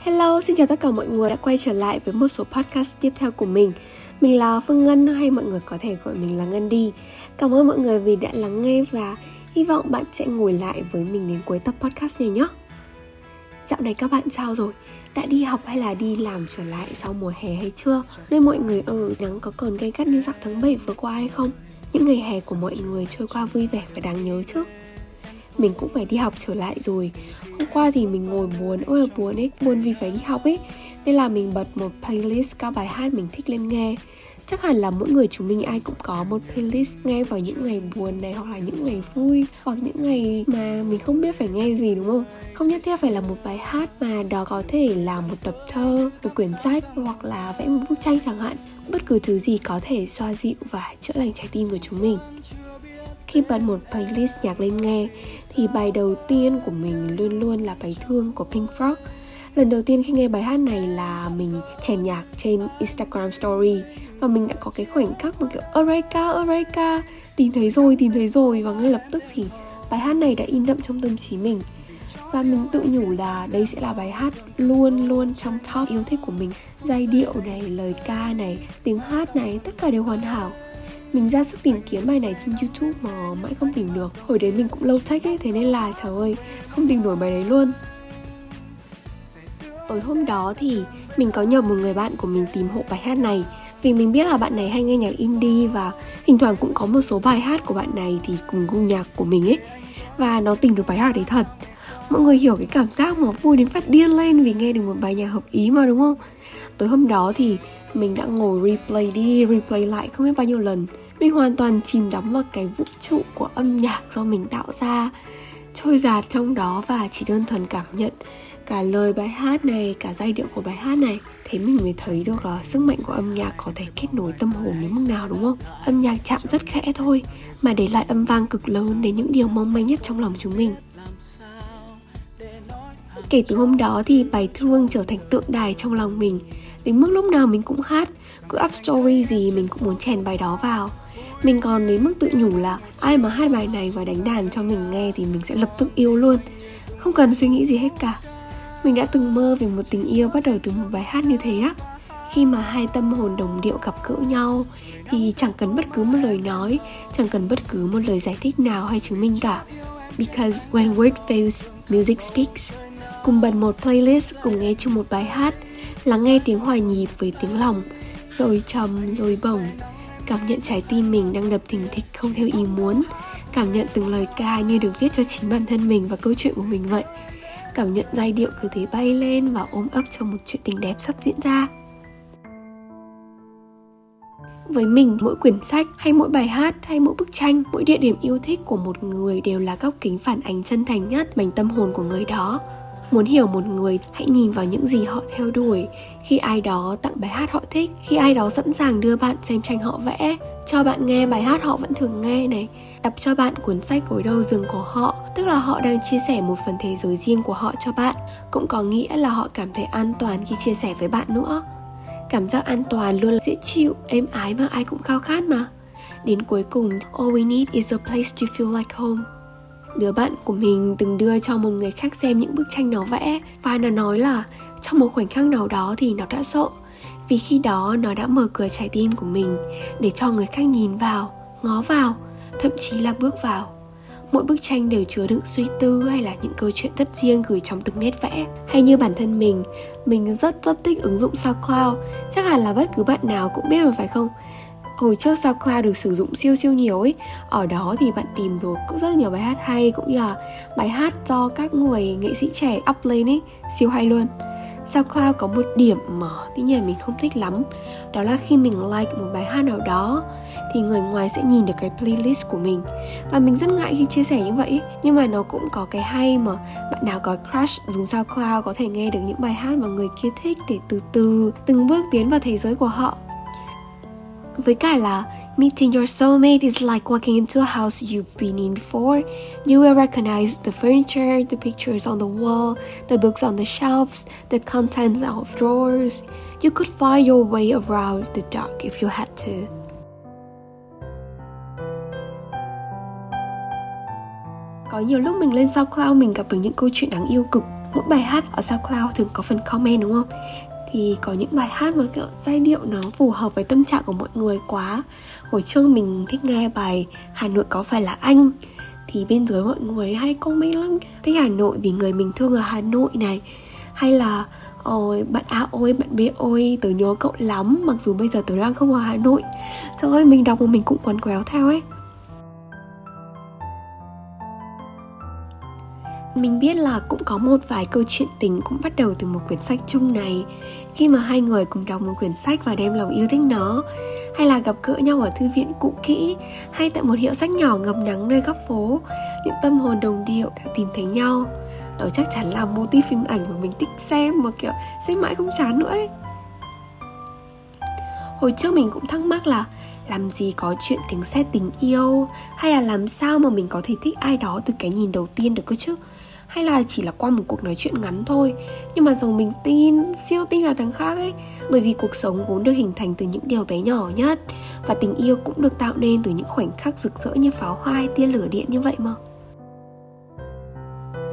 Hello, xin chào tất cả mọi người đã quay trở lại với một số podcast tiếp theo của mình Mình là Phương Ngân hay mọi người có thể gọi mình là Ngân đi Cảm ơn mọi người vì đã lắng nghe và hy vọng bạn sẽ ngồi lại với mình đến cuối tập podcast này nhé Dạo này các bạn sao rồi? Đã đi học hay là đi làm trở lại sau mùa hè hay chưa? Nơi mọi người ở nắng có còn gay gắt như dạo tháng 7 vừa qua hay không? Những ngày hè của mọi người trôi qua vui vẻ và đáng nhớ chứ? Mình cũng phải đi học trở lại rồi. Hôm qua thì mình ngồi buồn, ôi là buồn ấy, buồn vì phải đi học ấy. Nên là mình bật một playlist các bài hát mình thích lên nghe. Chắc hẳn là mỗi người chúng mình ai cũng có một playlist nghe vào những ngày buồn này hoặc là những ngày vui, hoặc những ngày mà mình không biết phải nghe gì, đúng không? Không nhất thiết phải là một bài hát mà đó có thể là một tập thơ, một quyển sách hoặc là vẽ một bức tranh chẳng hạn. Bất cứ thứ gì có thể xoa dịu và chữa lành trái tim của chúng mình khi bật một playlist nhạc lên nghe thì bài đầu tiên của mình luôn luôn là bài thương của Pink Frog. Lần đầu tiên khi nghe bài hát này là mình chèn nhạc trên Instagram Story Và mình đã có cái khoảnh khắc mà kiểu Eureka, Eureka Tìm thấy rồi, tìm thấy rồi. Và ngay lập tức thì bài hát này đã in đậm trong tâm trí mình. Và mình tự nhủ là đây sẽ là bài hát luôn luôn trong top yêu thích của mình. Giai điệu này lời ca này tiếng hát này tất cả đều hoàn hảo mình ra sức tìm kiếm bài này trên youtube mà mãi không tìm được. Hồi đấy mình cũng lâu trách ấy, thế nên là, trời ơi, không tìm nổi bài đấy luôn. Tối hôm đó thì mình có nhờ một người bạn của mình tìm hộ bài hát này. Vì mình biết là bạn này hay nghe nhạc indie và thỉnh thoảng cũng có một số bài hát của bạn này thì cùng gu nhạc của mình ấy. Và nó tìm được bài hát đấy thật. Mọi người hiểu cái cảm giác mà vui đến phát điên lên vì nghe được một bài nhạc hợp ý mà, đúng không? Tối hôm đó thì mình đã ngồi replay đi, replay lại không biết bao nhiêu lần. Mình hoàn toàn chìm đắm vào cái vũ trụ của âm nhạc do mình tạo ra. Trôi dạt trong đó và chỉ đơn thuần cảm nhận cả lời bài hát này, cả giai điệu của bài hát này. Thế mình mới thấy được là sức mạnh của âm nhạc có thể kết nối tâm hồn đến mức nào, đúng không? Âm nhạc chạm rất khẽ thôi, mà để lại âm vang cực lớn đến những điều mong manh nhất trong lòng chúng mình. Kể từ hôm đó thì bài thương trở thành tượng đài trong lòng mình đến mức lúc nào mình cũng hát, cứ up story gì mình cũng muốn chèn bài đó vào. Mình còn đến mức tự nhủ là ai mà hát bài này và đánh đàn cho mình nghe thì mình sẽ lập tức yêu luôn. Không cần suy nghĩ gì hết cả. Mình đã từng mơ về một tình yêu bắt đầu từ một bài hát như thế á. Khi mà hai tâm hồn đồng điệu gặp gỡ nhau, thì chẳng cần bất cứ một lời nói, chẳng cần bất cứ một lời giải thích nào hay chứng minh cả. Because when word fails, music speaks. Cùng bật một playlist, cùng nghe chung một bài hát lắng nghe tiếng hòa nhịp với tiếng lòng, rồi trầm, rồi bổng. Cảm nhận trái tim mình đang đập thình thịch không theo ý muốn. Cảm nhận từng lời ca như được viết cho chính bản thân mình và câu chuyện của mình vậy. Cảm nhận giai điệu cứ thế bay lên và ôm ấp cho một chuyện tình đẹp sắp diễn ra. Với mình, mỗi quyển sách hay mỗi bài hát hay mỗi bức tranh, mỗi địa điểm yêu thích của một người đều là góc kính phản ánh chân thành nhất mảnh tâm hồn của người đó muốn hiểu một người, hãy nhìn vào những gì họ theo đuổi. Khi ai đó tặng bài hát họ thích, khi ai đó sẵn sàng đưa bạn xem tranh họ vẽ, cho bạn nghe bài hát họ vẫn thường nghe này, đọc cho bạn cuốn sách gối đầu giường của họ, tức là họ đang chia sẻ một phần thế giới riêng của họ cho bạn, cũng có nghĩa là họ cảm thấy an toàn khi chia sẻ với bạn nữa. Cảm giác an toàn luôn là dễ chịu, êm ái mà ai cũng khao khát mà. Đến cuối cùng, all we need is a place to feel like home đứa bạn của mình từng đưa cho một người khác xem những bức tranh nó vẽ, và nó nói là trong một khoảnh khắc nào đó thì nó đã sợ vì khi đó, nó đã mở cửa trái tim của mình để cho người khác nhìn vào, ngó vào, thậm chí là bước vào. Mỗi bức tranh đều chứa đựng suy tư hay là những câu chuyện rất riêng gửi trong từng nét vẽ. Hay như bản thân mình mình rất rất thích ứng dụng SoundCloud. Chắc hẳn là bất cứ bạn nào cũng biết mà phải không? Hồi trước SoundCloud được sử dụng siêu siêu nhiều ấy, ở đó thì bạn tìm được cũng rất nhiều bài hát hay, cũng như là bài hát do các người nghệ sĩ trẻ up lên ấy, siêu hay luôn. SoundCloud có một điểm mà tuy nhiên mình không thích lắm, đó là khi mình like một bài hát nào đó thì người ngoài sẽ nhìn được cái playlist của mình. Và mình rất ngại khi chia sẻ như vậy, nhưng mà nó cũng có cái hay mà bạn nào có crush dùng SoundCloud có thể nghe được những bài hát mà người kia thích để từ từ từng bước tiến vào thế giới của họ. Với cả là meeting your soulmate is like walking into a house you've been in before. You will recognize the furniture, the pictures on the wall, the books on the shelves, the contents of drawers. You could find your way around the dark if you had to. Có nhiều lúc mình lên SoundCloud mình gặp được những câu chuyện đáng yêu cực mỗi bài hát ở SoundCloud thường có phần comment đúng không thì có những bài hát mà kiểu giai điệu nó phù hợp với tâm trạng của mọi người quá. Hồi trước mình thích nghe bài Hà Nội có phải là anh? Thì bên dưới mọi người hay comment lắm thích Hà Nội vì người mình thương ở Hà Nội này. Hay là Ôi, bạn A ôi, bạn B ôi, tớ nhớ cậu lắm Mặc dù bây giờ tớ đang không ở Hà Nội. Trời ơi, mình đọc mà mình cũng quấn quéo theo ấy. Mình biết là cũng có một vài câu chuyện tình cũng bắt đầu từ một quyển sách chung này. Khi mà hai người cùng đọc một quyển sách và đem lòng yêu thích nó, Hay là gặp gỡ nhau ở thư viện cũ kỹ, Hay tại một hiệu sách nhỏ ngầm nắng nơi góc phố, Những tâm hồn đồng điệu đã tìm thấy nhau. Đó chắc chắn là mô típ phim ảnh mà mình thích xem mà, kiểu xem mãi không chán nữa ấy. Hồi trước mình cũng thắc mắc là làm gì có chuyện tính xét tình yêu, hay là làm sao mà mình có thể thích ai đó từ cái nhìn đầu tiên được cơ chứ? Hay là chỉ là qua một cuộc nói chuyện ngắn thôi. Nhưng mà giờ mình tin, siêu tin là đằng khác ấy. Bởi vì cuộc sống vốn được hình thành từ những điều bé nhỏ nhất. Và tình yêu cũng được tạo nên từ những khoảnh khắc rực rỡ như pháo hoa hay tia lửa điện như vậy mà.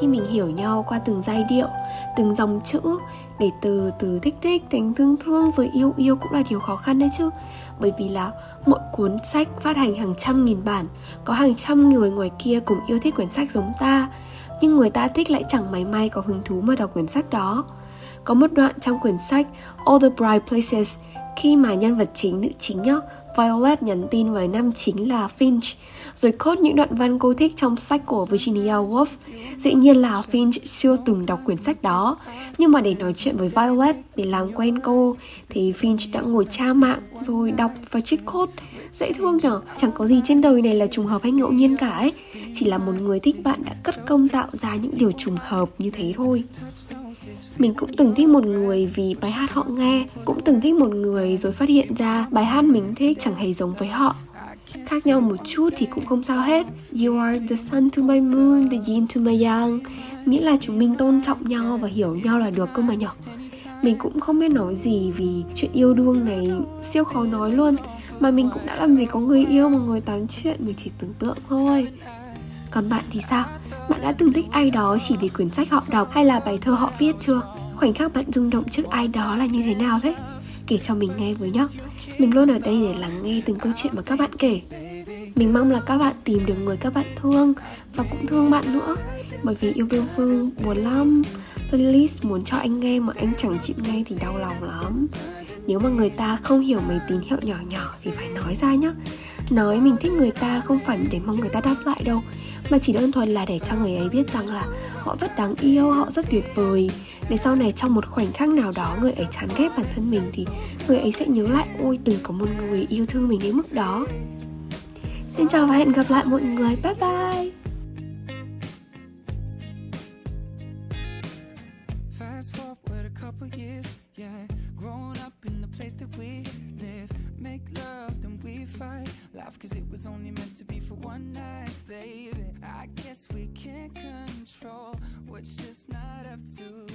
Khi mình hiểu nhau qua từng giai điệu, từng dòng chữ, để từ từ thích thích thành thương thương rồi yêu yêu cũng là điều khó khăn đấy chứ. Bởi vì là mỗi cuốn sách phát hành hàng trăm nghìn bản, có hàng trăm người ngoài kia cùng yêu thích quyển sách giống ta nhưng người ta thích lại chẳng máy may có hứng thú mà đọc quyển sách đó có một đoạn trong quyển sách All the Bright Places khi mà nhân vật chính nữ chính nhá Violet nhắn tin với nam chính là Finch rồi cốt những đoạn văn cô thích trong sách của Virginia Woolf. Dĩ nhiên là Finch chưa từng đọc quyển sách đó, nhưng mà để nói chuyện với Violet để làm quen cô thì Finch đã ngồi tra mạng rồi đọc và trích cốt. Dễ thương nhở, chẳng có gì trên đời này là trùng hợp hay ngẫu nhiên cả ấy, chỉ là một người thích bạn đã cất công tạo ra những điều trùng hợp như thế thôi. Mình cũng từng thích một người vì bài hát họ nghe Cũng từng thích một người rồi phát hiện ra bài hát mình thích chẳng hề giống với họ. Khác nhau một chút thì cũng không sao hết. You are the sun to my moon, the yin to my yang. Miễn là chúng mình tôn trọng nhau và hiểu nhau là được cơ mà nhỏ Mình cũng không biết nói gì vì chuyện yêu đương này siêu khó nói luôn. Mà mình cũng đã làm gì có người yêu mà ngồi tán chuyện mình chỉ tưởng tượng thôi còn bạn thì sao? Bạn đã từng thích ai đó chỉ vì quyển sách họ đọc hay là bài thơ họ viết chưa? Khoảnh khắc bạn rung động trước ai đó là như thế nào thế? Kể cho mình nghe với nhá Mình luôn ở đây để lắng nghe từng câu chuyện mà các bạn kể Mình mong là các bạn tìm được người các bạn thương Và cũng thương bạn nữa Bởi vì yêu đương phương buồn lắm Playlist muốn cho anh nghe mà anh chẳng chịu nghe thì đau lòng lắm nếu mà người ta không hiểu mấy tín hiệu nhỏ nhỏ thì phải nói ra nhá. Nói mình thích người ta không phải để mong người ta đáp lại đâu, mà chỉ đơn thuần là để cho người ấy biết rằng là họ rất đáng yêu, họ rất tuyệt vời. Để sau này trong một khoảnh khắc nào đó người ấy chán ghét bản thân mình thì người ấy sẽ nhớ lại, ôi, từng có một người yêu thương mình đến mức đó. Xin chào và hẹn gặp lại mọi người. Bye bye! fight. Laugh cause it was only meant to be for one night baby. I guess we can't control what's just not up to